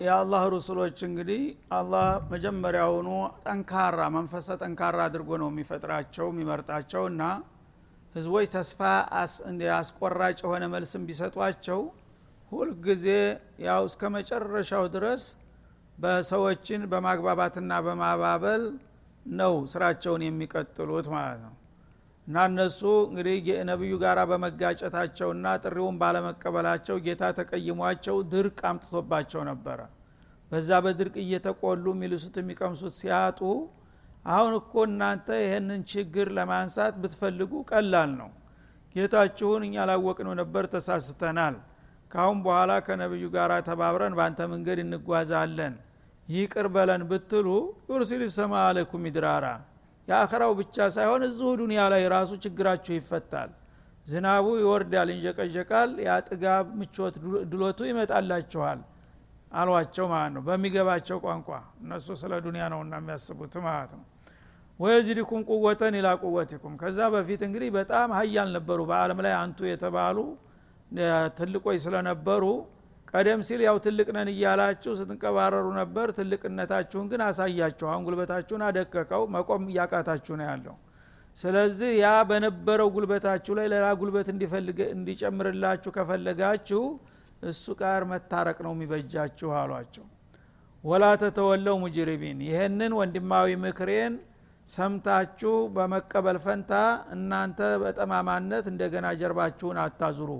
የአላህ ሩሱሎች እንግዲህ አላህ መጀመሪያውኑ ጠንካራ መንፈሰ ጠንካራ አድርጎ ነው የሚፈጥራቸው የሚመርጣቸው እና ህዝቦች ተስፋ አስቆራጭ የሆነ መልስም ቢሰጧቸው ሁልጊዜ ያው እስከ መጨረሻው ድረስ በሰዎችን በማግባባትና በማባበል ነው ስራቸውን የሚቀጥሉት ማለት ነው እና እነሱ እንግዲህ ነቢዩ ጋር በመጋጨታቸውና ጥሪውን ባለመቀበላቸው ጌታ ተቀይሟቸው ድርቅ አምጥቶባቸው ነበረ። በዛ በድርቅ እየተቆሉ የሚልሱት የሚቀምሱት ሲያጡ አሁን እኮ እናንተ ይህንን ችግር ለማንሳት ብትፈልጉ ቀላል ነው። ጌታችሁን እኛ ላወቅነው ነበር ተሳስተናል። ካሁን በኋላ ከነቢዩ ጋር ተባብረን በአንተ መንገድ እንጓዛለን። ይቅር በለን ብትሉ ዩርሲል ሰማ አለይኩም ሚድራራ የአኸራው ብቻ ሳይሆን እዚሁ ዱኒያ ላይ ራሱ ችግራችሁ ይፈታል። ዝናቡ ይወርዳል ይንዠቀዠቃል የአጥጋብ ምቾት ድሎቱ ይመጣላችኋል አሏቸው ማለት ነው። በሚገባቸው ቋንቋ እነሱ ስለ ዱኒያ ነውና የሚያስቡት ማለት ነው። ወየዚድኩም ቁወተን ኢላ ቁወቲኩም። ከዛ በፊት እንግዲህ በጣም ሀያል ነበሩ። በአለም ላይ አንቱ የተባሉ ትልቆች ስለነበሩ ቀደም ሲል ያው ትልቅ ነን እያላችሁ ስትንቀባረሩ ነበር። ትልቅነታችሁን ግን አሳያችሁ። አሁን ጉልበታችሁን አደቀቀው። መቆም እያቃታችሁ ነው ያለው። ስለዚህ ያ በነበረው ጉልበታችሁ ላይ ሌላ ጉልበት እንዲጨምርላችሁ ከፈለጋችሁ እሱ ጋር መታረቅ ነው የሚበጃችሁ አሏቸው። ወላ ተተወለው ሙጅሪሚን። ይህንን ወንድማዊ ምክሬን ሰምታችሁ በመቀበል ፈንታ እናንተ በጠማማነት እንደገና ጀርባችሁን አታዙሩ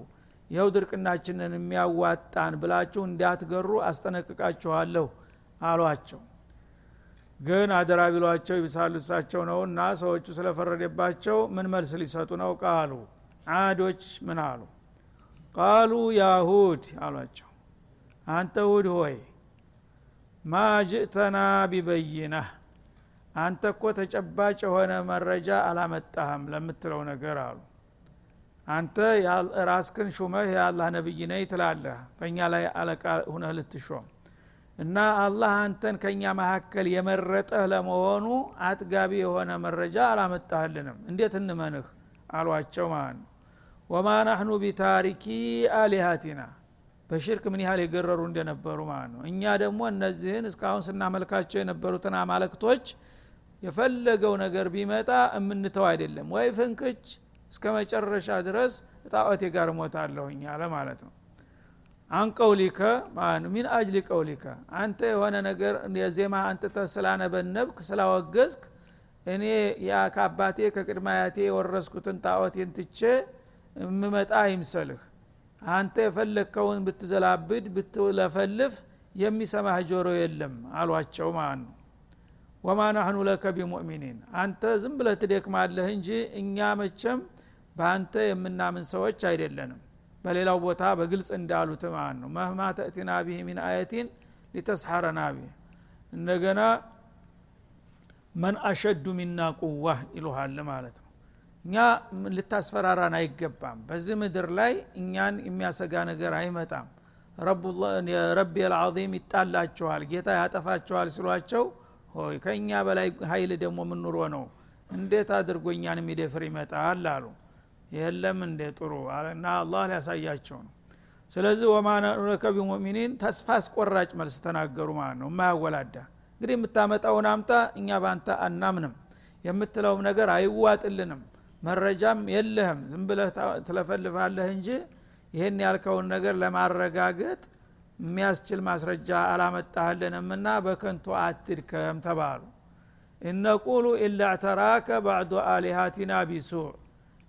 ይኸው ድርቅናችንን የሚያዋጣን ብላችሁ እንዳትገሩ አስጠነቅቃችኋለሁ አሏቸው። ግን አደራ ቢሏቸው ይብሳሉ እሳቸው ነው እና ሰዎቹ ስለፈረደባቸው ምን መልስ ሊሰጡ ነው ቃሉ? አዶች ምን አሉ? ቃሉ ያሁድ አሏቸው። አንተ ሁድ ሆይ ማ ጅእተና ቢበይነህ አንተ እኮ ተጨባጭ የሆነ መረጃ አላመጣህም ለምትለው ነገር አሉ አንተ ራስክን ሹመህ የአላህ ነቢይ ነይ ትላለህ። በእኛ ላይ አለቃ ሁነህ ልትሾም እና አላህ አንተን ከእኛ መካከል የመረጠህ ለመሆኑ አጥጋቢ የሆነ መረጃ አላመጣህልንም። እንዴት እንመንህ? አሏቸው ማለት ነው። ወማ ናህኑ ቢታሪኪ አሊሃቲና። በሽርክ ምን ያህል የገረሩ እንደነበሩ ማለት ነው። እኛ ደግሞ እነዚህን እስካሁን ስናመልካቸው የነበሩትን አማለክቶች የፈለገው ነገር ቢመጣ የምንተው አይደለም። ወይ ፍንክች እስከ መጨረሻ ድረስ ጣዖቴ ጋር ሞታለሁኝ አለ ማለት ነው። አንቀውሊከ ሚን አጅሊ ቀውሊከ አንተ የሆነ ነገር የዜማ አንጥተ ስላነበነብክ ስላወገዝክ እኔ ያ ከአባቴ ከቅድመ አያቴ የወረስኩትን ጣዖቴን ትቼ የምመጣ አይምሰልህ አንተ የፈለግከውን ብትዘላብድ ብትለፈልፍ የሚሰማህ ጆሮ የለም አሏቸው ማለት ነው። ወማ ናህኑ ለከ ቢሙእሚኒን አንተ ዝም ብለህ ትደክማለህ እንጂ እኛ መቸም በአንተ የምናምን ሰዎች አይደለንም። በሌላው ቦታ በግልጽ እንዳሉት ማለት ነው። መህማ ተእቲና ቢህ ሚን አየቲን ሊተስሐረና ቢህ እንደገና መን አሸዱ ሚና ቁዋ ይሉሃል ማለት ነው። እኛ ልታስፈራራን አይገባም። በዚህ ምድር ላይ እኛን የሚያሰጋ ነገር አይመጣም። ረቢ ልዓዚም ይጣላችኋል ጌታ ያጠፋችኋል ሲሏቸው ሆይ ከእኛ በላይ ሀይል ደግሞ ምኑሮ ነው? እንዴት አድርጎ እኛን የሚደፍር ይመጣል አሉ የለም እንደ ጥሩ እና አላህ ሊያሳያቸው ነው። ስለዚህ ወማነከ ቢሙእሚኒን ተስፋ አስቆራጭ መልስ ተናገሩ ማለት ነው። የማያወላዳ እንግዲህ የምታመጣውን አምጣ እኛ ባንተ አናምንም የምትለውም ነገር አይዋጥልንም። መረጃም የለህም። ዝም ብለህ ትለፈልፋለህ እንጂ ይህን ያልከውን ነገር ለማረጋገጥ የሚያስችል ማስረጃ አላመጣህልንምና በከንቱ አትድከም ተባሉ። እነቁሉ ኢላ እዕተራከ ባዕዱ አሊሃቲና ቢሱዕ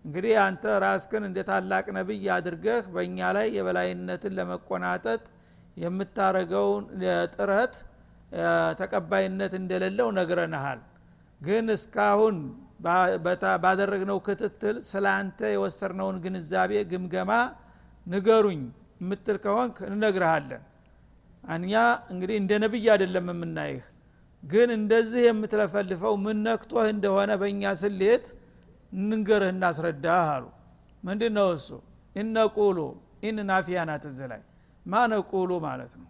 እንግዲህ አንተ ራስክን እንደ ታላቅ ነቢይ አድርገህ በእኛ ላይ የበላይነትን ለመቆናጠጥ የምታረገውን ጥረት ተቀባይነት እንደሌለው ነግረንሃል። ግን እስካሁን ባደረግነው ክትትል ስለ አንተ የወሰርነውን ግንዛቤ ግምገማ ንገሩኝ የምትል ከሆንክ እንነግርሃለን። እኛ እንግዲህ እንደ ነቢይ አይደለም የምናይህ። ግን እንደዚህ የምትለፈልፈው ምን ነክቶህ እንደሆነ በእኛ ስሌት እንንገርህ እናስረዳህ አሉ። ምንድ ነው እሱ? إن نقول إن نافية ናት أي ما نقول ማለት ነው።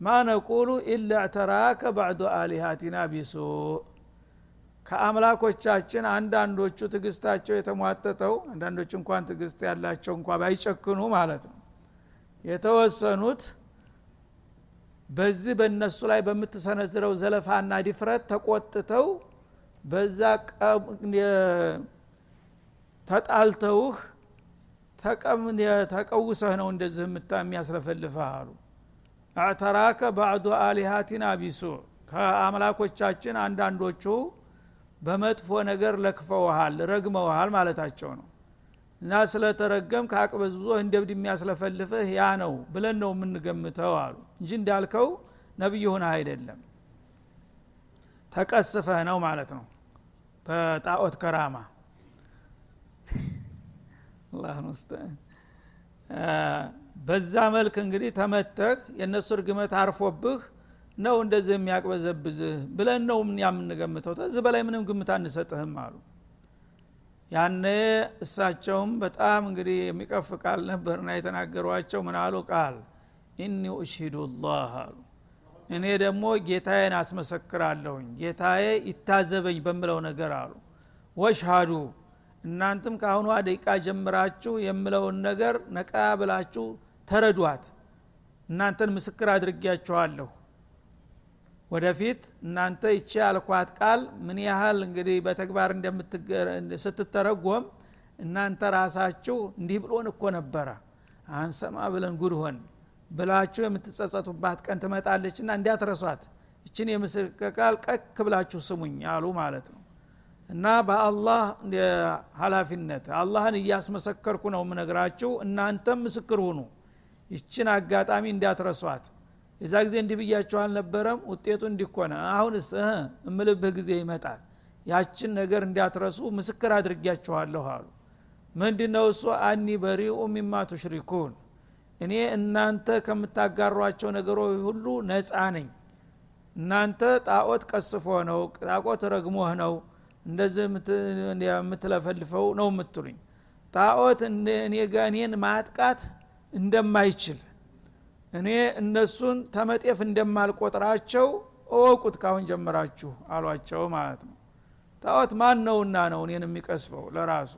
ما نقول إلا اعتراك بعض آلهتنا بسوء ከአምላኮቻችን አንዳንዶቹ ትግስታቸው የተሟጠጠው አንዳንዶች እንኳን ትግስት ያላቸው እንኳ ባይጨክኑ ማለት ነው። የተወሰኑት በዚህ በእነሱ ላይ በምትሰነዝረው ዘለፋና ድፍረት ተቆጥተው በዛ ተጣልተውህ ተቀውሰህ ነው እንደዚህ የሚያስለፈልፍህ አሉ። አዕተራከ ባዕዱ አሊሃቲና ቢሱ ከአምላኮቻችን አንዳንዶቹ በመጥፎ ነገር ለክፈውሃል ረግመውሃል ማለታቸው ነው። እና ስለተረገም ከአቅበዝብዞ እንደብድ የሚያስለፈልፍህ ያ ነው ብለን ነው የምንገምተው አሉ። እንጂ እንዳልከው ነቢይ ሆነህ አይደለም ተቀስፈህ ነው ማለት ነው። በጣዖት ከራማ። በዛ መልክ እንግዲህ ተመተህ የእነሱ እርግመት አርፎብህ ነው እንደዚህ የሚያቅበዘብዝህ ብለን ነው የምንገምተው። ተዚህ በላይ ምንም ግምት አንሰጥህም አሉ። ያነ እሳቸውም በጣም እንግዲህ የሚቀፍ ቃል ነበርና የተናገሯቸው ምን አሉ? ቃል ኢኒ ኡሽሂዱ አሉ እኔ ደግሞ ጌታዬን አስመሰክራለሁኝ ጌታዬ ይታዘበኝ በምለው ነገር አሉ። ወሽሃዱ እናንተም ከአሁኗ ደቂቃ ጀምራችሁ የምለውን ነገር ነቃ ብላችሁ ተረዷት። እናንተን ምስክር አድርጊያችኋለሁ ወደፊት እናንተ ይቺ ያልኳት ቃል ምን ያህል እንግዲህ በተግባር ስትተረጎም እናንተ ራሳችሁ እንዲህ ብሎን እኮ ነበረ። አንሰማ ብለን ጉድ ሆን ብላችሁ የምትጸጸቱባት ቀን ትመጣለች ና እንዲያትረሷት ይችን የምስክር ቃል ቀክ ብላችሁ ስሙኝ አሉ ማለት ነው። እና በአላህ ሀላፊነት አላህን እያስመሰከርኩ ነው የምነግራችሁ። እናንተም ምስክር ሁኑ። ይችን አጋጣሚ እንዳትረሷት። የዛ ጊዜ እንዲህ ብያቸው አልነበረም? ውጤቱ እንዲኮነ። አሁንስ እምልብህ ጊዜ ይመጣል። ያችን ነገር እንዲያትረሱ ምስክር አድርጊያችኋለሁ አሉ። ምንድ እሱ? አኒ በሪኡ ሚማ ቱሽሪኩን እኔ እናንተ ከምታጋሯቸው ነገሮች ሁሉ ነፃ ነኝ። እናንተ ጣዖት ቀስፎ ነው ጣዖት ረግሞህ ነው እንደዚህ የምትለፈልፈው ነው የምትሉኝ። ጣዖት እኔ እኔን ማጥቃት እንደማይችል እኔ እነሱን ተመጤፍ እንደማልቆጥራቸው እወቁት ካሁን ጀምራችሁ አሏቸው ማለት ነው። ጣዖት ማን ነውና ነው እኔን የሚቀስፈው? ለራሱ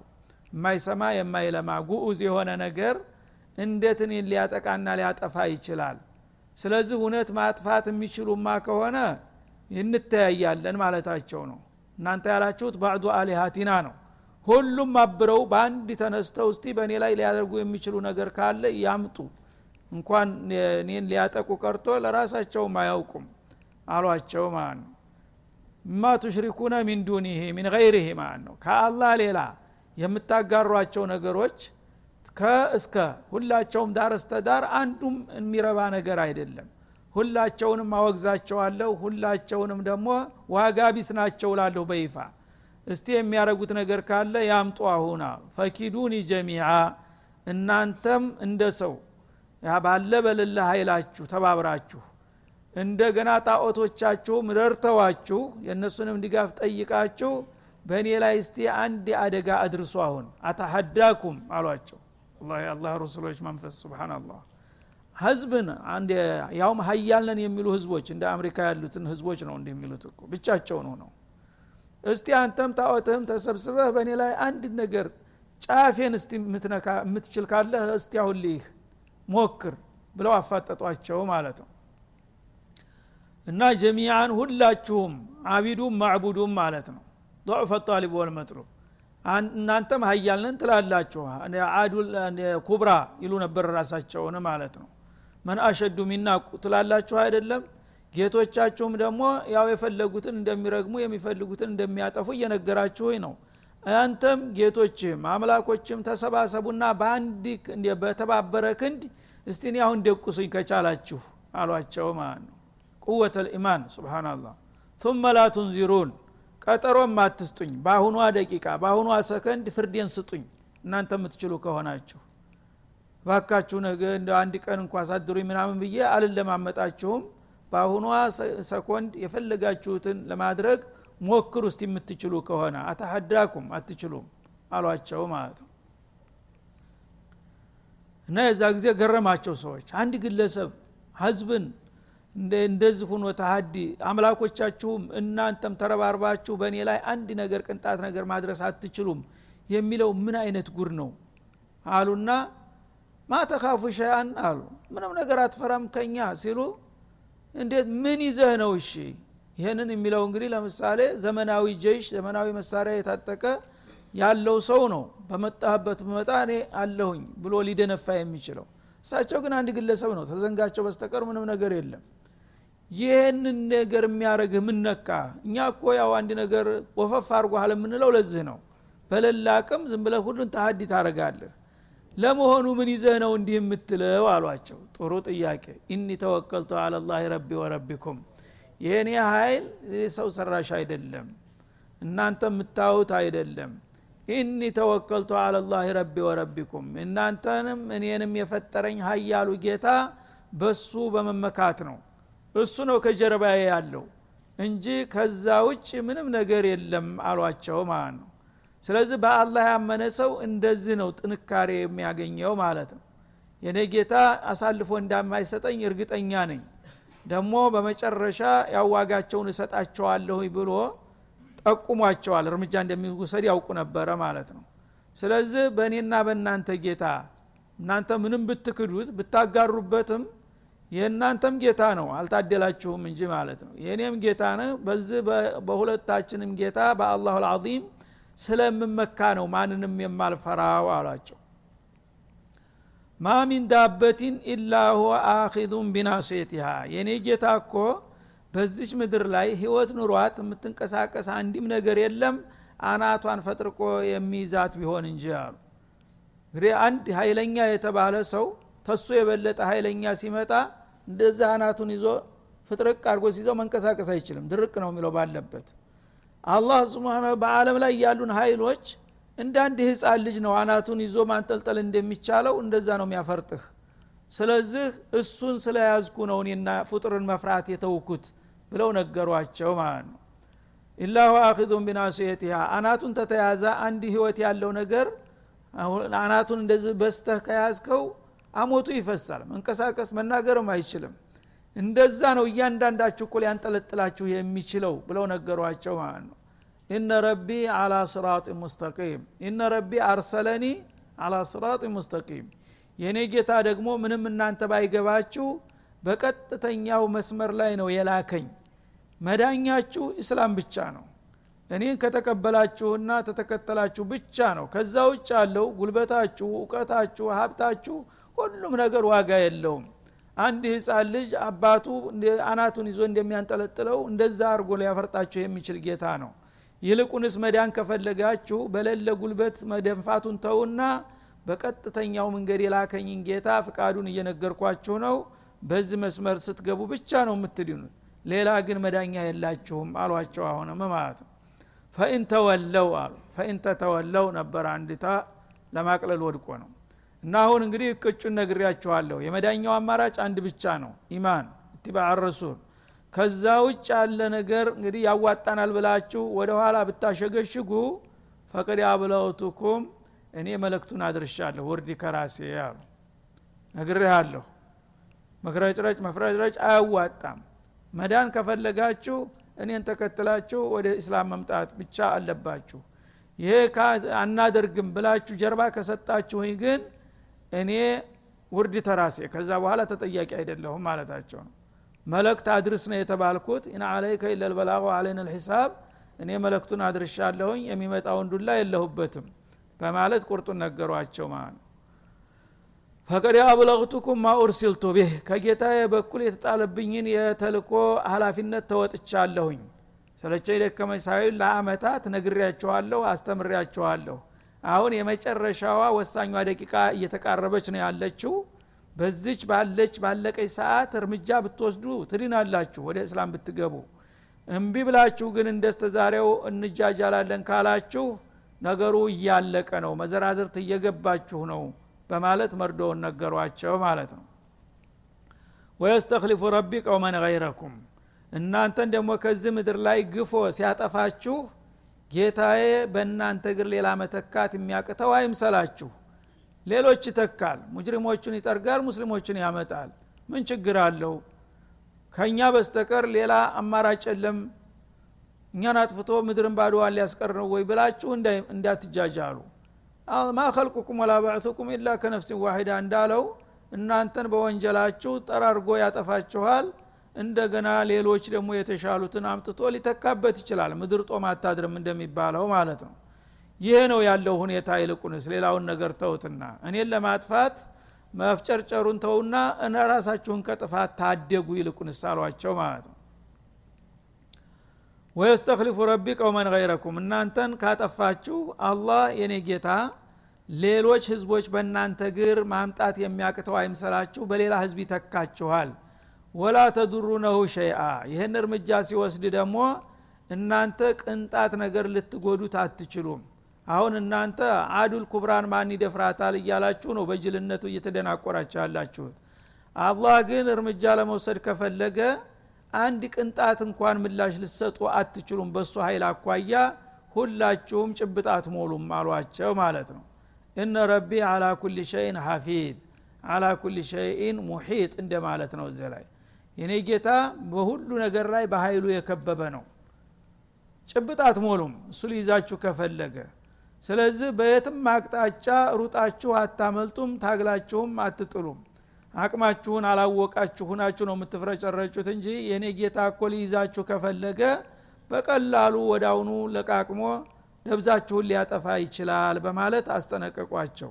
የማይሰማ የማይለማ ጉዑዝ የሆነ ነገር እንዴት እኔን ሊያጠቃና ሊያጠፋ ይችላል? ስለዚህ እውነት ማጥፋት የሚችሉማ ከሆነ እንተያያለን ማለታቸው ነው። እናንተ ያላችሁት ባዕዱ አሊሃቲና ነው። ሁሉም አብረው በአንድ ተነስተው እስቲ በእኔ ላይ ሊያደርጉ የሚችሉ ነገር ካለ ያምጡ። እንኳን እኔን ሊያጠቁ ቀርቶ ለራሳቸውም አያውቁም አሏቸው ማለት ነው። ማ ቱሽሪኩነ ሚን ዱኒህ ሚን ገይሪህ ማለት ነው። ከአላህ ሌላ የምታጋሯቸው ነገሮች ከእስከ ሁላቸውም ዳር እስተ ዳር አንዱም የሚረባ ነገር አይደለም። ሁላቸውንም አወግዛቸዋለሁ ሁላቸውንም ደግሞ ዋጋ ቢስ ናቸው ላለሁ በይፋ። እስቲ የሚያረጉት ነገር ካለ ያምጡ አሁን ፈኪዱኒ ጀሚዓ እናንተም እንደ ሰው ባለ በሌለ ኃይላችሁ ተባብራችሁ እንደገና ጣዖቶቻችሁም ረድተዋችሁ የእነሱንም ድጋፍ ጠይቃችሁ በእኔ ላይ እስቲ አንድ አደጋ አድርሱ አሁን። አተሐዳኩም አሏቸው አላህ ረሱሎች መንፈስ ስብናላህ ህዝብን አንድ ያውም ሀያልነን የሚሉ ህዝቦች እንደ አሜሪካ ያሉትን ህዝቦች ነው እንደሚሉት እኮ ብቻቸውን ነው እስቲ አንተም ጣዖትህም ተሰብስበህ በእኔ ላይ አንድ ነገር ጫፌን እስቲ የምትችል ካለህ እስቲ አሁን ልይህ ሞክር ብለው አፋጠጧቸው ማለት ነው እና ጀሚዓን ሁላችሁም አቢዱም ማዕቡዱም ማለት ነው ضعف الطالب والمطلوب እናንተም ሀያልነን ትላላችሁ። አዱ ኩብራ ይሉ ነበር ራሳቸውን ማለት ነው። መን አሸዱ ሚና ትላላችሁ አይደለም? ጌቶቻችሁም ደግሞ ያው የፈለጉትን እንደሚረግሙ የሚፈልጉትን እንደሚያጠፉ እየነገራችሁ ነው። አንተም ጌቶችም አምላኮችም ተሰባሰቡና በአንድ በተባበረ ክንድ እስቲኒ አሁን ደቁሱኝ ከቻላችሁ አሏቸው ማለት ነው። ቁወተ ልኢማን ሱብናላህ ثم لا تنذرون ቀጠሮም አትስጡኝ። በአሁኗ ደቂቃ በአሁኗ ሰከንድ ፍርዴን ስጡኝ። እናንተ የምትችሉ ከሆናችሁ ባካችሁ ነገ እንደ አንድ ቀን እንኳ አሳድሩኝ ምናምን ብዬ አልለማመጣችሁም። በአሁኗ ሰኮንድ የፈለጋችሁትን ለማድረግ ሞክሩ ውስጥ የምትችሉ ከሆነ። አተሐዳኩም አትችሉም አሏቸው ማለት ነው። እና የዛ ጊዜ ገረማቸው ሰዎች። አንድ ግለሰብ ህዝብን እንደዚህ ሁኖ ተሀዲ አምላኮቻችሁም እናንተም ተረባርባችሁ በእኔ ላይ አንድ ነገር ቅንጣት ነገር ማድረስ አትችሉም የሚለው ምን አይነት ጉድ ነው? አሉና ማተካፉ ሸያን አሉ። ምንም ነገር አትፈራም ከኛ ሲሉ እንዴት ምን ይዘህ ነው እሺ? ይህንን የሚለው እንግዲህ ለምሳሌ ዘመናዊ ጀይሽ ዘመናዊ መሳሪያ የታጠቀ ያለው ሰው ነው። በመጣህበት መጣ እኔ አለሁኝ ብሎ ሊደነፋ የሚችለው። እሳቸው ግን አንድ ግለሰብ ነው። ተዘንጋቸው በስተቀር ምንም ነገር የለም ይህንን ነገር የሚያደረግህ ምነካ እኛ እኮ ያው አንድ ነገር ወፈፍ አርጓል የምንለው ለዚህ ነው። በሌላ አቅም ዝም ብለህ ሁሉን ተሀዲ ታደረጋለህ ለመሆኑ ምን ይዘህ ነው እንዲህ የምትለው? አሏቸው። ጥሩ ጥያቄ። ኢኒ ተወከልቱ አላላህ ረቢ ወረቢኩም። የእኔ ኃይል ሰው ሰራሽ አይደለም። እናንተ የምታዩት አይደለም። ኢኒ ተወከልቱ አላላህ ረቢ ወረቢኩም። እናንተንም እኔንም የፈጠረኝ ሀያሉ ጌታ በሱ በመመካት ነው እሱ ነው ከጀርባዬ ያለው እንጂ ከዛ ውጭ ምንም ነገር የለም አሏቸው ማለት ነው። ስለዚህ በአላህ ያመነ ሰው እንደዚህ ነው ጥንካሬ የሚያገኘው ማለት ነው። የኔ ጌታ አሳልፎ እንዳማይሰጠኝ እርግጠኛ ነኝ። ደግሞ በመጨረሻ ያዋጋቸውን እሰጣቸዋለሁ ብሎ ጠቁሟቸዋል። እርምጃ እንደሚወሰድ ያውቁ ነበረ ማለት ነው። ስለዚህ በእኔና በእናንተ ጌታ እናንተ ምንም ብትክዱት ብታጋሩበትም የእናንተም ጌታ ነው። አልታደላችሁም እንጂ ማለት ነው። የእኔም ጌታ ነው በዚህ በሁለታችንም ጌታ በ الله العظيم ስለምመካ ነው ማንንም የማልፈራው አሏቸው። ما من دابة إلا هو آخذ بناصيتها። የእኔ ጌታ እኮ በዚች ምድር ላይ ህይወት ኑሯት የምትንቀሳቀስ አንድም ነገር የለም። አናቷን ፈጥርቆ የሚይዛት ቢሆን እንጂ አሉ። እንግዲህ አንድ ኃይለኛ የተባለ ሰው ተሱ የበለጠ ኃይለኛ ሲመጣ እንደዛ አናቱን ይዞ ፍጥርቅ አድርጎ ሲይዘው መንቀሳቀስ አይችልም። ድርቅ ነው የሚለው ባለበት። አላህ ስብን በአለም ላይ ያሉን ኃይሎች እንደ አንድ ህፃን ልጅ ነው አናቱን ይዞ ማንጠልጠል እንደሚቻለው እንደዛ ነው የሚያፈርጥህ። ስለዚህ እሱን ስለያዝኩ ነው እኔና ፍጡርን መፍራት የተውኩት ብለው ነገሯቸው ማለት ነው። ኢላሁ አኪዙን ቢናሱየቲሃ አናቱን ተተያዘ አንድ ህይወት ያለው ነገር አናቱን እንደዚህ በስተህ ከያዝከው አሞቱ ይፈሳል። መንቀሳቀስ መናገርም አይችልም። እንደዛ ነው እያንዳንዳችሁ እኮ ሊያንጠለጥላችሁ የሚችለው ብለው ነገሯቸው ማለት ነው። ኢነ ረቢ አላ ስራጥ ሙስተቂም ኢነ ረቢ አርሰለኒ አላ ስራጥ ሙስተቂም። የእኔ ጌታ ደግሞ ምንም እናንተ ባይገባችሁ በቀጥተኛው መስመር ላይ ነው የላከኝ። መዳኛችሁ እስላም ብቻ ነው እኔን ከተቀበላችሁና ተተከተላችሁ ብቻ ነው። ከዛ ውጭ ያለው ጉልበታችሁ እውቀታችሁ ሀብታችሁ ሁሉም ነገር ዋጋ የለውም። አንድ ህፃን ልጅ አባቱ አናቱን ይዞ እንደሚያንጠለጥለው እንደዛ አድርጎ ሊያፈርጣችሁ የሚችል ጌታ ነው። ይልቁንስ መዳን ከፈለጋችሁ በሌለ ጉልበት መደንፋቱን ተውና በቀጥተኛው መንገድ የላከኝን ጌታ ፍቃዱን እየነገርኳችሁ ነው። በዚህ መስመር ስትገቡ ብቻ ነው የምትድኑት። ሌላ ግን መዳኛ የላችሁም አሏቸው አሁንም ማለት ነው ፈኢን ተወለው አሉ። ፈኢን ተተወለው ነበር አንድታ ለማቅለል ወድቆ ነው። እና አሁን እንግዲህ እቅጩን ነግሬያችኋለሁ። የመዳኛው አማራጭ አንድ ብቻ ነው ኢማን እትባዕ ረሱል ከዛ ውጭ ያለ ነገር እንግዲህ ያዋጣናል ብላችሁ ወደ ኋላ ብታሸገሽጉ فقد أبلغتكم እኔ መልክቱን አድርሻለሁ ውርድ ከራሴ አሉ። ነግሬሃለሁ። መክረጭረጭ መፍረጭረጭ አያዋጣም። መዳን ከፈለጋችሁ እኔን ተከትላችሁ ወደ እስላም መምጣት ብቻ አለባችሁ። ይሄ አናደርግም ብላችሁ ጀርባ ከሰጣችሁኝ ግን እኔ ውርድ ተራሴ ከዛ በኋላ ተጠያቂ አይደለሁም ማለታቸው ነው። መልክት አድርስ ነው የተባልኩት። إن عليك إلا البلاغ وعلينا الحساب እኔ መለክቱን አድርሻለሁኝ የሚመጣውን ዱላ የለሁበትም በማለት ቁርጡን ነገሯቸው ማለት ነው ፈቀድ አብለግቱኩም ማ ኡርሲልቱ ቢህ ከጌታዬ በኩል የተጣለብኝን የተልኮ ሀላፊነት ተወጥቻለሁኝ። ሰለቸኝ ደከመኝ ሳይል ለአመታት ነግሬያችኋለሁ አስተምሬያችኋለሁ አሁን የመጨረሻዋ ወሳኟ ደቂቃ እየተቃረበች ነው ያለችው። በዚች ባለች ባለቀች ሰዓት እርምጃ ብትወስዱ ትድናላችሁ ወደ እስላም ብትገቡ። እምቢ ብላችሁ ግን እንደስተዛሬው እንጃጃላለን ካላችሁ ነገሩ እያለቀ ነው መዘራዝርት እየገባችሁ ነው በማለት መርዶውን ነገሯቸው ማለት ነው። ወየስተክሊፉ ረቢ ቀውመን ገይረኩም እናንተን ደግሞ ከዚህ ምድር ላይ ግፎ ሲያጠፋችሁ ጌታዬ በእናንተ እግር ሌላ መተካት የሚያቅተው አይምሰላችሁ። ሌሎች ይተካል ሙጅሪሞቹን ይጠርጋል ሙስሊሞችን ያመጣል። ምን ችግር አለው? ከእኛ በስተቀር ሌላ አማራጭ የለም። እኛን አጥፍቶ ምድርን ባዶዋን ሊያስቀር ነው ወይ ብላችሁ እንዳትጃጃሉ ማ ከልቁኩም ወላ ባዕቱኩም ኢላ ከነፍሲን ዋሂዳ እንዳለው እናንተን በወንጀላችሁ ጠራርጎ ያጠፋችኋል። እንደገና ሌሎች ደግሞ የተሻሉትን አምጥቶ ሊተካበት ይችላል። ምድር ጦም አታድርም እንደሚባለው ማለት ነው። ይህ ነው ያለው ሁኔታ። ይልቁንስ ሌላውን ነገር ተውትና እኔን ለማጥፋት መፍጨርጨሩን ተውና እነ ራሳችሁን ከጥፋት ታደጉ። ይልቁንስ አሏቸው ማለት ነው ወየስተክሊፉ ረቢ ቀውመን ገይረኩም? እናንተን ካጠፋችሁ አላህ የኔ ጌታ ሌሎች ህዝቦች በእናንተ ግር ማምጣት የሚያቅተው አይምሰላችሁ በሌላ ህዝብ ይተካችኋል። ወላ ተዱሩነሁ ሸይአ። ይህን እርምጃ ሲወስድ ደግሞ እናንተ ቅንጣት ነገር ልትጎዱት አትችሉም። አሁን እናንተ አዱል ኩብራን ማን ይደፍራታል እያላችሁ ነው በጅልነቱ እየተደናቆራችሁ ያላችሁት። አላህ ግን እርምጃ ለመውሰድ ከፈለገ አንድ ቅንጣት እንኳን ምላሽ ልሰጡ አትችሉም በእሱ ኃይል አኳያ ሁላችሁም ጭብጣት ሞሉም አሏቸው ማለት ነው። እነ ረቢ አላ ኩል ሸይን ሐፊዝ አላ ኩል ሸይን ሙሒጥ እንደ ማለት ነው እዚ ላይ። የኔ ጌታ በሁሉ ነገር ላይ በኃይሉ የከበበ ነው። ጭብጣት ሞሉም እሱ ሊይዛችሁ ከፈለገ። ስለዚህ በየትም አቅጣጫ ሩጣችሁ አታመልጡም ታግላችሁም አትጥሉም አቅማችሁን አላወቃችሁ ሁናችሁ ነው የምትፍረጨረጩት እንጂ የእኔ ጌታ እኮ ሊይዛችሁ ከፈለገ በቀላሉ ወዳውኑ ለቃቅሞ ደብዛችሁን ሊያጠፋ ይችላል በማለት አስጠነቀቋቸው።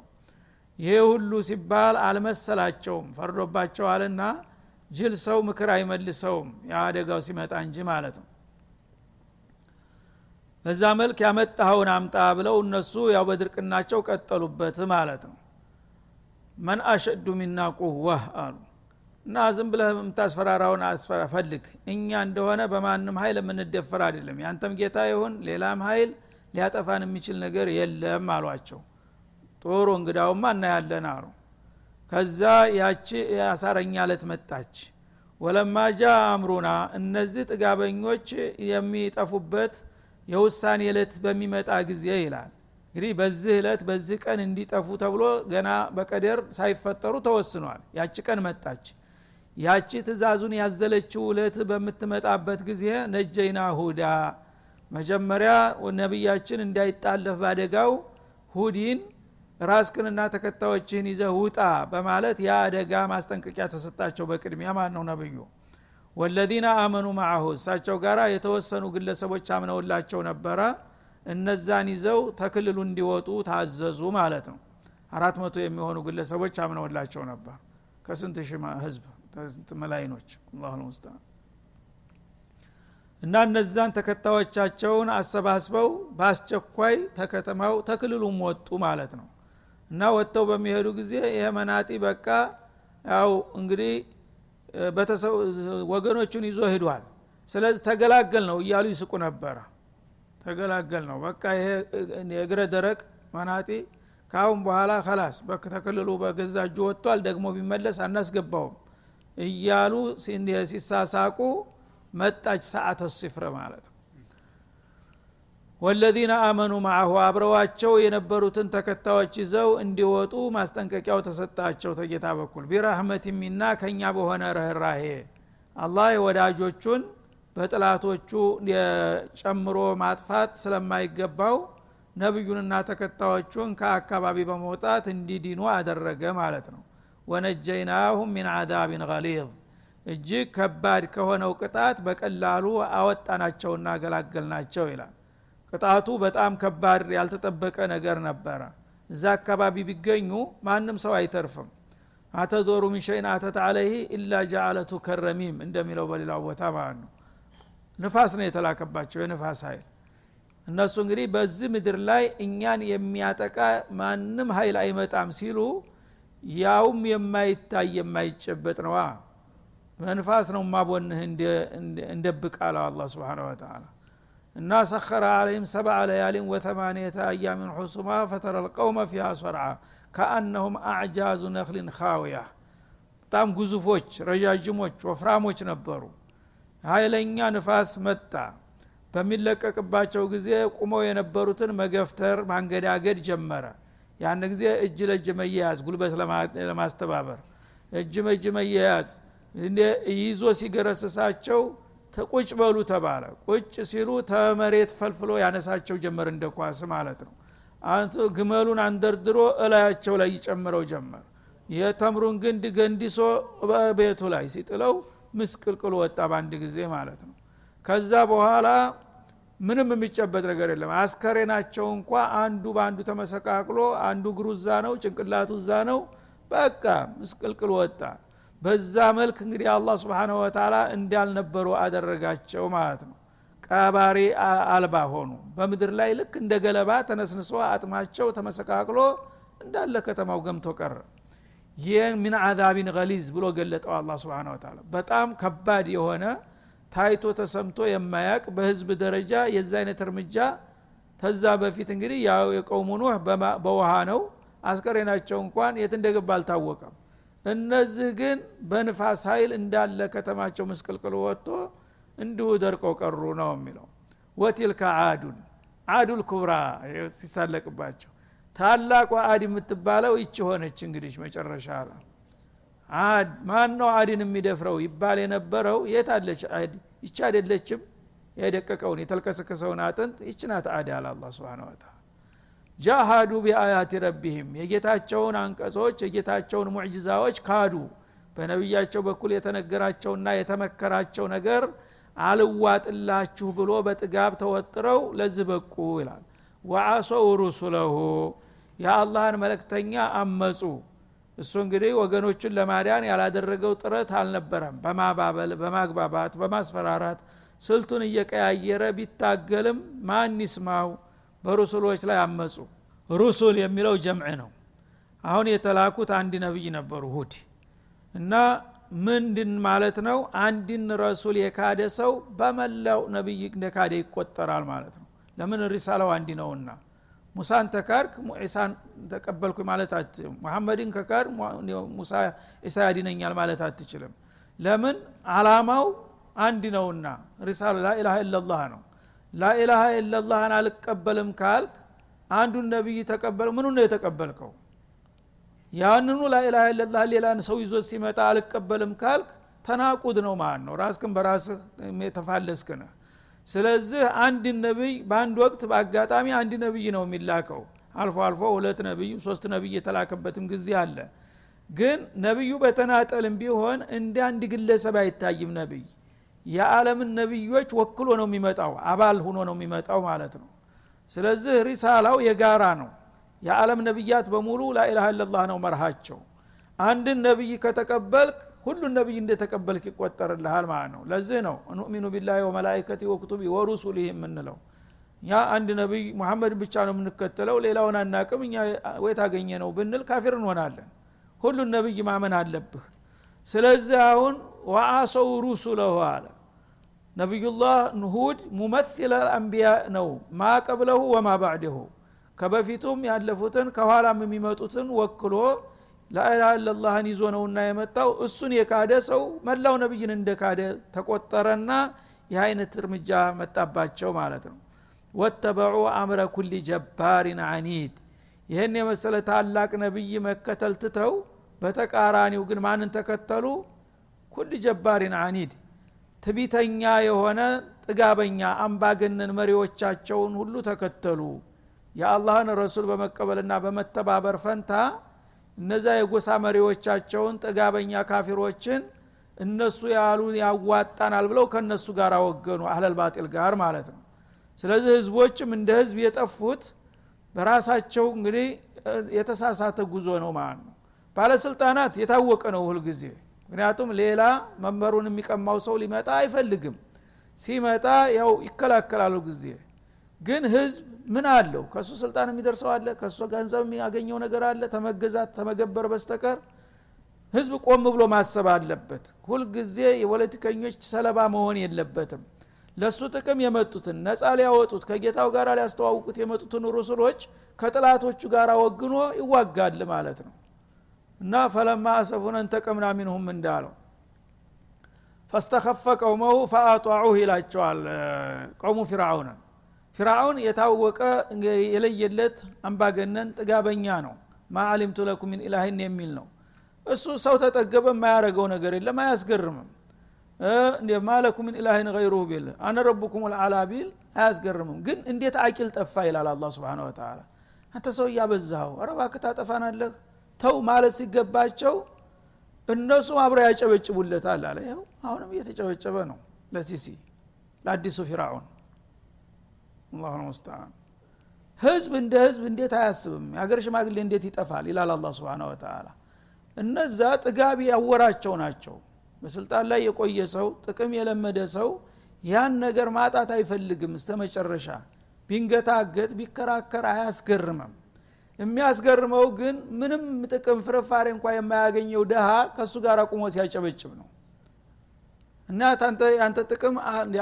ይሄ ሁሉ ሲባል አልመሰላቸውም ፈርዶባቸዋልና ጅል ሰው ምክር አይመልሰውም የአደጋው ሲመጣ እንጂ ማለት ነው። በዛ መልክ ያመጣኸውን አምጣ ብለው እነሱ ያው በድርቅናቸው ቀጠሉበት ማለት ነው መን አሸዱ ሚና ቁዋህ አሉ። እና ዝም ብለህ የምታስፈራራውን ፈልግ። እኛ እንደሆነ በማንም ኃይል የምንደፈር አይደለም። ያንተም ጌታ ይሁን ሌላም ኃይል ሊያጠፋን የሚችል ነገር የለም አሏቸው። ጥሩ እንግዳውማ እናያለን አሉ። ከዛ ያቺ የአሳረኛ ለት መጣች። ወለማ ጃ አምሩና እነዚህ ጥጋበኞች የሚጠፉበት የውሳኔ እለት በሚመጣ ጊዜ ይላል እንግዲህ በዚህ እለት በዚህ ቀን እንዲጠፉ ተብሎ ገና በቀደር ሳይፈጠሩ ተወስኗል። ያቺ ቀን መጣች። ያቺ ትእዛዙን ያዘለችው እለት በምትመጣበት ጊዜ ነጀይና ሁዳ መጀመሪያ ነቢያችን እንዳይጣለፍ ባደጋው ሁዲን ራስክንና ተከታዮችህን ይዘህ ውጣ በማለት ያ አደጋ ማስጠንቀቂያ ተሰጣቸው። በቅድሚያ ማን ነው ነብዩ? ወለዚነ አመኑ ማአሁ እሳቸው ጋር የተወሰኑ ግለሰቦች አምነውላቸው ነበረ እነዛን ይዘው ተክልሉ እንዲወጡ ታዘዙ ማለት ነው። አራት መቶ የሚሆኑ ግለሰቦች አምነውላቸው ነበር። ከስንት ሺህ ህዝብ? ስንት መላይኖች? አላሁ እና እነዛን ተከታዮቻቸውን አሰባስበው በአስቸኳይ ተከተማው ተክልሉም ወጡ ማለት ነው። እና ወጥተው በሚሄዱ ጊዜ ይሄ መናጢ በቃ ያው እንግዲህ ወገኖቹን ይዞ ሂዷል ስለዚህ ተገላገል ነው እያሉ ይስቁ ነበረ ተገላገል ነው በቃ ይሄ የእግረ ደረቅ መናጢ ካሁን በኋላ ከላስ ተክልሉ በገዛ እጁ ወጥቷል ደግሞ ቢመለስ አናስገባውም እያሉ ሲሳሳቁ መጣች ሰዓተ ሲፍረ ማለት ነው። ወለዚነ አመኑ ማአሁ አብረዋቸው የነበሩትን ተከታዮች ይዘው እንዲወጡ ማስጠንቀቂያው ተሰጣቸው ተጌታ በኩል። ቢራህመት ሚና ከኛ በሆነ ረህራሄ አላህ የወዳጆቹን በጥላቶቹ ጨምሮ ማጥፋት ስለማይገባው ነቢዩንና ተከታዮቹን ከአካባቢ በመውጣት እንዲዲኑ አደረገ ማለት ነው። ወነጀይናሁም ሚን አዛብን ገሊዝ እጅግ ከባድ ከሆነው ቅጣት በቀላሉ አወጣናቸውና አገላገልናቸው ይላል። ቅጣቱ በጣም ከባድ ያልተጠበቀ ነገር ነበረ። እዛ አካባቢ ቢገኙ ማንም ሰው አይተርፍም። አተዞሩ ሚን ሸይን አተት አለይህ ኢላ ጃአለቱ ከረሚም እንደሚለው በሌላው ቦታ ማለት ነው ንፋስ ነው የተላከባቸው የንፋስ ኃይል። እነሱ እንግዲህ በዚህ ምድር ላይ እኛን የሚያጠቃ ማንም ኃይል አይመጣም ሲሉ ያውም የማይታይ የማይጨበጥ ነዋ። በንፋስ ነው ማቦንህ እንደብቅ አለው አላ ስብን ወተላ እና ሰኸረ አለይም ሰብዓ ለያሊን ወተማንየተ አያሚን ሑሱማ ፈተረ ልቀውመ ፊሃ ሰርዓ ከአነሁም አዕጃዙ ነክሊን ካውያ በጣም ግዙፎች ረዣዥሞች ወፍራሞች ነበሩ ኃይለኛ ንፋስ መጣ። በሚለቀቅባቸው ጊዜ ቁመው የነበሩትን መገፍተር ማንገዳገድ ጀመረ። ያን ጊዜ እጅ ለእጅ መያያዝ ጉልበት ለማስተባበር እጅ መእጅ መያያዝ ይዞ ሲገረስሳቸው ቁጭ በሉ ተባለ። ቁጭ ሲሉ ተመሬት ፈልፍሎ ያነሳቸው ጀመር እንደ ኳስ ማለት ነው። ግመሉን አንደርድሮ እላያቸው ላይ ይጨምረው ጀመር። የተምሩን ግንድ ገንዲሶ በቤቱ ላይ ሲጥለው ምስቅልቅል ወጣ በአንድ ጊዜ ማለት ነው። ከዛ በኋላ ምንም የሚጨበጥ ነገር የለም። አስከሬናቸው እንኳ አንዱ በአንዱ ተመሰቃቅሎ አንዱ እግሩ እዛ ነው ጭንቅላቱ እዛ ነው። በቃ ምስቅልቅል ወጣ። በዛ መልክ እንግዲህ አላህ ስብሓነ ወተላ እንዳልነበሩ አደረጋቸው ማለት ነው። ቀባሪ አልባ ሆኑ። በምድር ላይ ልክ እንደ ገለባ ተነስንሶ አጥማቸው ተመሰቃቅሎ እንዳለ ከተማው ገምቶ ቀረ ይህን ምን አዛቢን ገሊዝ ብሎ ገለጠው አላ ስብን ወተላ በጣም ከባድ የሆነ ታይቶ ተሰምቶ የማያቅ በህዝብ ደረጃ የዛ አይነት እርምጃ ተዛ በፊት እንግዲህ ያው የ قوم ኑህ በውሃ ነው። አስከሬናቸው እንኳን የት እንደገባ አልታወቀም። እነዚህ ግን በንፋስ ኃይል እንዳለ ከተማቸው ምስቅልቅል ወጥቶ እንዲሁ ደርቀው ቀሩ ነው የሚለው። وتلك عاد عاد الكبرى ሲሳለቅባቸው ታላቋ አድ የምትባለው ይቺ ሆነች እንግዲህ መጨረሻ አለ አድ ማን ነው አድን የሚደፍረው ይባል የነበረው የት አለች አድ? ይቺ አይደለችም? የደቀቀውን የተልከሰከሰውን አጥንት ይች ናት አድ አለ አላ ስብን ወተላ ጃሃዱ ቢአያት ረቢህም የጌታቸውን አንቀጾች የጌታቸውን ሙዕጅዛዎች ካዱ። በነቢያቸው በኩል የተነገራቸውና የተመከራቸው ነገር አልዋጥላችሁ ብሎ በጥጋብ ተወጥረው ለዚህ በቁ ይላል። ወአሶው ሩሱለሁ የአላህን መለክተኛ አመፁ። እሱ እንግዲህ ወገኖቹን ለማዳን ያላደረገው ጥረት አልነበረም። በማባበል በማግባባት በማስፈራራት ስልቱን እየቀያየረ ቢታገልም ማን ይስማው? በሩሱሎች ላይ አመፁ። ሩሱል የሚለው ጀምዕ ነው። አሁን የተላኩት አንድ ነቢይ ነበሩ ሁድ። እና ምንድን ማለት ነው? አንድን ረሱል የካደ ሰው በመላው ነቢይ እንደካደ ይቆጠራል ማለት ነው። ለምን ሪሳላው አንዲ ነውና ሙሳን ተካድክ ዒሳን ተቀበልኩ ማለት አትችልም። ሙሐመድን ከካድ ሙሳ ዒሳ ያዲነኛል ማለት አትችልም። ለምን? አላማው አንድ ነውና። ሪሳላ ላኢላሃ ኢላላህ ነው። ላኢላሃ ኢላላህን አልቀበልም ካልክ አንዱን ነቢይ ተቀበል ምኑ ነው የተቀበልከው? ያንኑ ላኢላሃ ኢላላህ ሌላን ሰው ይዞ ሲመጣ አልቀበልም ካልክ ተናቁድ ነው ማለት ነው። ራስክን በራስህ የተፋለስክ ስለዚህ አንድ ነቢይ በአንድ ወቅት በአጋጣሚ አንድ ነቢይ ነው የሚላከው። አልፎ አልፎ ሁለት ነቢይ ሶስት ነቢይ የተላከበትም ጊዜ አለ። ግን ነቢዩ በተናጠልም ቢሆን እንደ አንድ ግለሰብ አይታይም ነቢይ። የዓለምን ነቢዮች ወክሎ ነው የሚመጣው አባል ሁኖ ነው የሚመጣው ማለት ነው። ስለዚህ ሪሳላው የጋራ ነው። የዓለም ነቢያት በሙሉ ላኢላሃ ኢላላህ ነው መርሃቸው። አንድን ነቢይ ከተቀበልክ ሁሉን ነቢይ እንደተቀበልክ ይቆጠርልሃል ማለት ነው። ለዚህ ነው ኑእሚኑ ቢላሂ ወመላይከቲ ወክቱቢ ወሩሱሊህ የምንለው። እኛ አንድ ነቢይ ሙሐመድ ብቻ ነው የምንከተለው ሌላውን አናቅም እኛ ወየት አገኘ ነው ብንል ካፊር እንሆናለን። ሁሉን ነቢይ ማመን አለብህ። ስለዚህ አሁን ወአሰው ሩሱለሁ አለ። ነቢዩላህ ሁድ ሙመሲለ አንቢያ ነው። ማ ቀብለሁ ወማ ባዕደሁ። ከበፊቱም ያለፉትን ከኋላም የሚመጡትን ወክሎ ላኢላሃ ኢለላህን ይዞ ነውና የመጣው እሱን የካደ ሰው መላው ነቢይን እንደ ካደ ተቆጠረና ይህ አይነት እርምጃ መጣባቸው ማለት ነው ወተበዑ አምረ ኩሊ ጀባሪን አኒድ ይህን የመሰለ ታላቅ ነቢይ መከተል ትተው በተቃራኒው ግን ማንን ተከተሉ ኩል ጀባሪን አኒድ ትቢተኛ የሆነ ጥጋበኛ አምባገነን መሪዎቻቸውን ሁሉ ተከተሉ የአላህን ረሱል በመቀበልና በመተባበር ፈንታ እነዛ የጎሳ መሪዎቻቸውን ጥጋበኛ ካፊሮችን እነሱ ያሉ ያዋጣናል ብለው ከነሱ ጋር ወገኑ አህለል ባጢል ጋር ማለት ነው። ስለዚህ ህዝቦችም እንደ ህዝብ የጠፉት በራሳቸው እንግዲህ የተሳሳተ ጉዞ ነው ማለት ነው። ባለስልጣናት የታወቀ ነው ሁልጊዜ ምክንያቱም ሌላ መንበሩን የሚቀማው ሰው ሊመጣ አይፈልግም። ሲመጣ ያው ይከላከላሉ ጊዜ ግን ህዝብ ምን አለው? ከእሱ ስልጣን የሚደርሰው አለ? ከእሱ ገንዘብ የሚያገኘው ነገር አለ? ተመገዛት ተመገበር በስተቀር? ህዝብ ቆም ብሎ ማሰብ አለበት። ሁልጊዜ የፖለቲከኞች ሰለባ መሆን የለበትም። ለእሱ ጥቅም የመጡትን ነፃ ሊያወጡት ከጌታው ጋር ሊያስተዋውቁት የመጡትን ሩስሎች ከጥላቶቹ ጋር ወግኖ ይዋጋል ማለት ነው። እና ፈለማ አሰፉን እንተቀምና ሚንሁም እንዳለው ፈስተከፈ ቀውመሁ ፈአጧዑህ ይላቸዋል። ቀውሙ ፊርአውንን ፊርአውን የታወቀ የለየለት አምባገነን ጥጋበኛ ነው። ማ አሊምቱ ለኩም ሚን ኢላህን የሚል ነው። እሱ ሰው ተጠገበ የማያረገው ነገር የለም አያስገርምም። ማለኩ ምን ኢላህን ገይሩሁ ቢል አነ ረቡኩም ልአላ ቢል አያስገርምም። ግን እንዴት አቂል ጠፋ ይላል አላ ስብን ወተላ አንተ ሰው እያበዛኸው አረባክ ታጠፋናለህ ተው ማለት ሲገባቸው እነሱም አብረው ያጨበጭቡለታል አለ። ይኸው አሁንም እየተጨበጨበ ነው ለሲሲ ለአዲሱ ፊራውን አላሁ ሙስተዓን ህዝብ እንደ ህዝብ እንዴት አያስብም? የሀገር ሽማግሌ እንዴት ይጠፋል? ይላል አላ ስብን ወተላ እነዛ ጥጋቢ ያወራቸው ናቸው። በስልጣን ላይ የቆየ ሰው ጥቅም የለመደ ሰው ያን ነገር ማጣት አይፈልግም እስተ መጨረሻ ቢንገታገት ቢከራከር አያስገርምም። የሚያስገርመው ግን ምንም ጥቅም ፍርፋሬ እንኳ የማያገኘው ደሃ ከእሱ ጋር ቁሞ ሲያጨበጭብ ነው እና አንተ ጥቅም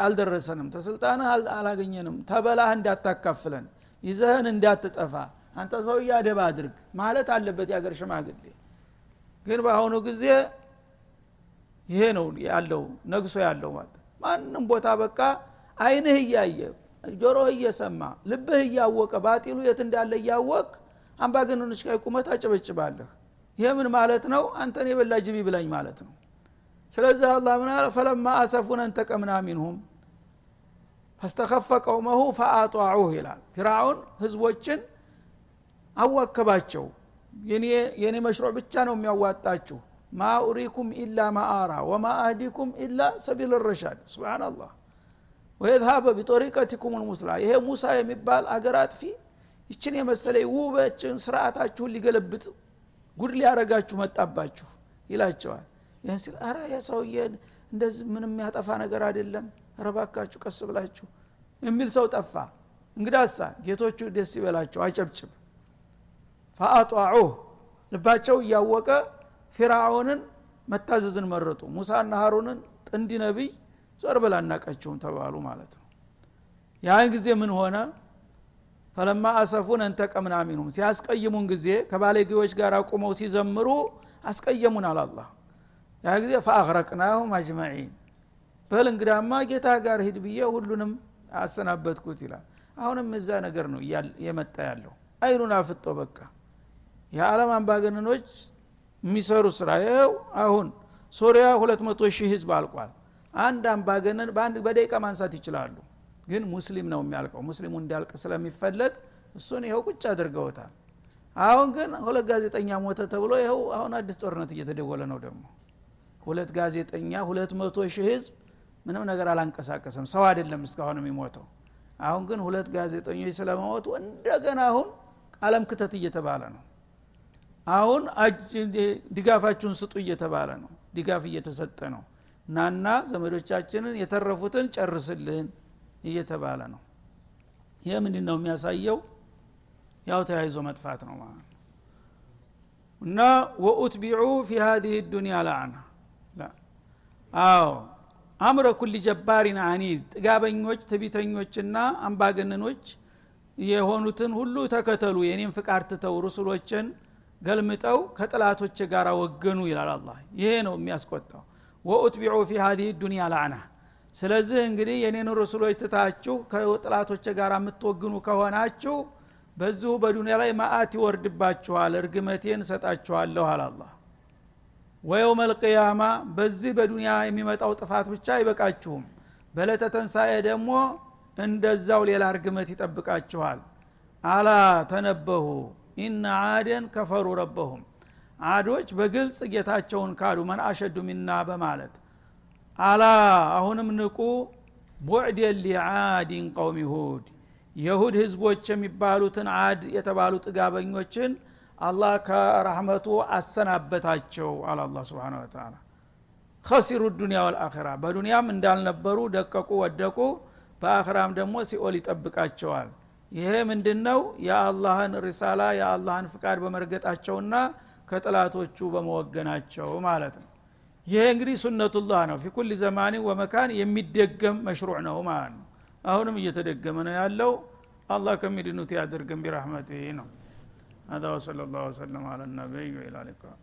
አልደረሰንም ተስልጣንህ አላገኘንም ተበላህ እንዳታካፍለን ይዘህን እንዳትጠፋ አንተ ሰው እያደባ አድርግ ማለት አለበት የአገር ሽማግሌ። ግን በአሁኑ ጊዜ ይሄ ነው ያለው ነግሶ ያለው ማለት ማንም ቦታ በቃ አይንህ እያየ ጆሮህ እየሰማ ልብህ እያወቀ ባጢሉ የት እንዳለ እያወቅ አምባገነኖች ቁመት አጨበጭባለህ ይህ ምን ማለት ነው? አንተን የበላ ጅቢ ብላኝ ማለት ነው ስለዚህ አላ አለ? ፈለማ አሰፉን እንተቀምና ሚንሁም። ፈስተከፈ ቀውመሁ ፈአጧዑህ ይላል። ፊራውን ህዝቦችን አዋከባቸው። የኔ መሽሩዕ ብቻ ነው የሚያዋጣችሁ። ማ ኡሪኩም ኢላ ማአራ ወማ አህዲኩም ኢላ ሰቢል ረሻድ። ስብናላህ ወየዝሃበ ቢጦሪቀቲኩም ልሙስላ። ይሄ ሙሳ የሚባል አገር አጥፊ ይችን የመሰለ ውበችን ስርአታችሁን ሊገለብጥ ጉድ ሊያረጋችሁ መጣባችሁ ይላቸዋል ይህን ሲል አረ የሰውዬ እንደዚህ ምንም የሚያጠፋ ነገር አይደለም። ረባካችሁ ቀስ ብላችሁ የሚል ሰው ጠፋ። እንግዳሳ ጌቶቹ ደስ ይበላቸው አጨብጭብ ፈአጧዑህ ልባቸው እያወቀ ፊራውንን መታዘዝን መረጡ። ሙሳና ሀሩንን ጥንዲ ነቢይ ዞር አናቃቸውም ተባሉ ማለት ነው። ያን ጊዜ ምን ሆነ? ፈለማ አሰፉን እንተቀምና ሚንሁም ሲያስቀይሙን ጊዜ ከባለጌዎች ጋር ቁመው ሲዘምሩ አስቀየሙን አላላ ያ ጊዜ ፈአክረቅናሁም አጅመዒን። በል እንግዳማ ጌታ ጋር ሂድ ብዬ ሁሉንም አሰናበትኩት ይላል። አሁንም እዛ ነገር ነው የመጣ ያለው። አይኑን አፍጦ በቃ። የዓለም አምባገነኖች የሚሰሩ ስራ ይኸው አሁን ሶሪያ ሁለት መቶ ሺህ ህዝብ አልቋል። አንድ አምባገነን በአንድ በደቂቃ ማንሳት ይችላሉ። ግን ሙስሊም ነው የሚያልቀው። ሙስሊሙ እንዲያልቅ ስለሚፈለግ እሱን ይኸው ቁጭ አድርገውታል። አሁን ግን ሁለት ጋዜጠኛ ሞተ ተብሎ ይኸው አሁን አዲስ ጦርነት እየተደወለ ነው ደግሞ ሁለት ጋዜጠኛ ሁለት መቶ ሺህ ህዝብ ምንም ነገር አላንቀሳቀሰም። ሰው አይደለም እስካሁን የሚሞተው። አሁን ግን ሁለት ጋዜጠኞች ስለመሞቱ እንደገና አሁን ቃለም ክተት እየተባለ ነው። አሁን ድጋፋችሁን ስጡ እየተባለ ነው። ድጋፍ እየተሰጠ ነው። እናና ዘመዶቻችንን የተረፉትን ጨርስልን እየተባለ ነው። ይህ ምንድ ነው የሚያሳየው? ያው ተያይዞ መጥፋት ነው ማለት ነው። እና ወኡትቢዑ ፊ ሀዚህ ዱኒያ ላዕና አዎ። አምረ ኩል ጀባሪን አኒድ ጥጋበኞች ትቢተኞችና አምባገነኖች የሆኑትን ሁሉ ተከተሉ የኔም ፍቃድ ትተው ሩሱሎችን ገልምጠው ከጥላቶች ጋር ወገኑ ይላል አላ ይሄ ነው የሚያስቆጣው። ወኡትቢዑ ፊ ሀዚህ ዱኒያ ላዕና ስለዚህ እንግዲህ የኔን ሩሱሎች ትታችሁ ከጥላቶች ጋር የምትወግኑ ከሆናችሁ በዚሁ በዱኒያ ላይ ማአት ይወርድባችኋል እርግመቴን እሰጣችኋለሁ አላላ ወየውም አልቅያማ በዚህ በዱንያ የሚመጣው ጥፋት ብቻ አይበቃችሁም። በለተ ተንሳኤ ደግሞ እንደዛው ሌላ እርግመት ይጠብቃችኋል። አላ ተነበሁ ኢነ አደን ከፈሩ ረበሁም። አዶች በግልጽ ጌታቸውን ካዱ መን አሸዱ ሚና በማለት። አላ አሁንም ንቁ ቡዕድን ሊዓዲን ቀውም ይሁድ። የሁድ ህዝቦች የሚባሉትን አድ የተባሉ ጥጋበኞችን አላህ ከረህመቱ አሰናበታቸው አለ አላ ስብን ተላ ከሲሩ ዱኒያ ወልአኸራ በዱንያም እንዳልነበሩ ደቀቁ ወደቁ። በአኸራም ደግሞ ሲኦል ይጠብቃቸዋል። ይሄ ምንድን ነው የአላህን ሪሳላ የአላህን ፍቃድ በመርገጣቸውና ከጥላቶቹ በመወገናቸው ማለት ነው። ይሄ እንግዲህ ሱነቱላህ ነው። ፊ ኩል ዘማኒ ወመካን የሚደገም መሽሩዕ ነው ማለት ነው። አሁንም እየተደገመ ነው ያለው። አላህ ከሚድኑት ያድርግን ቢረህመት ነው هذا وصلى الله وسلم على النبي وإلى اللقاء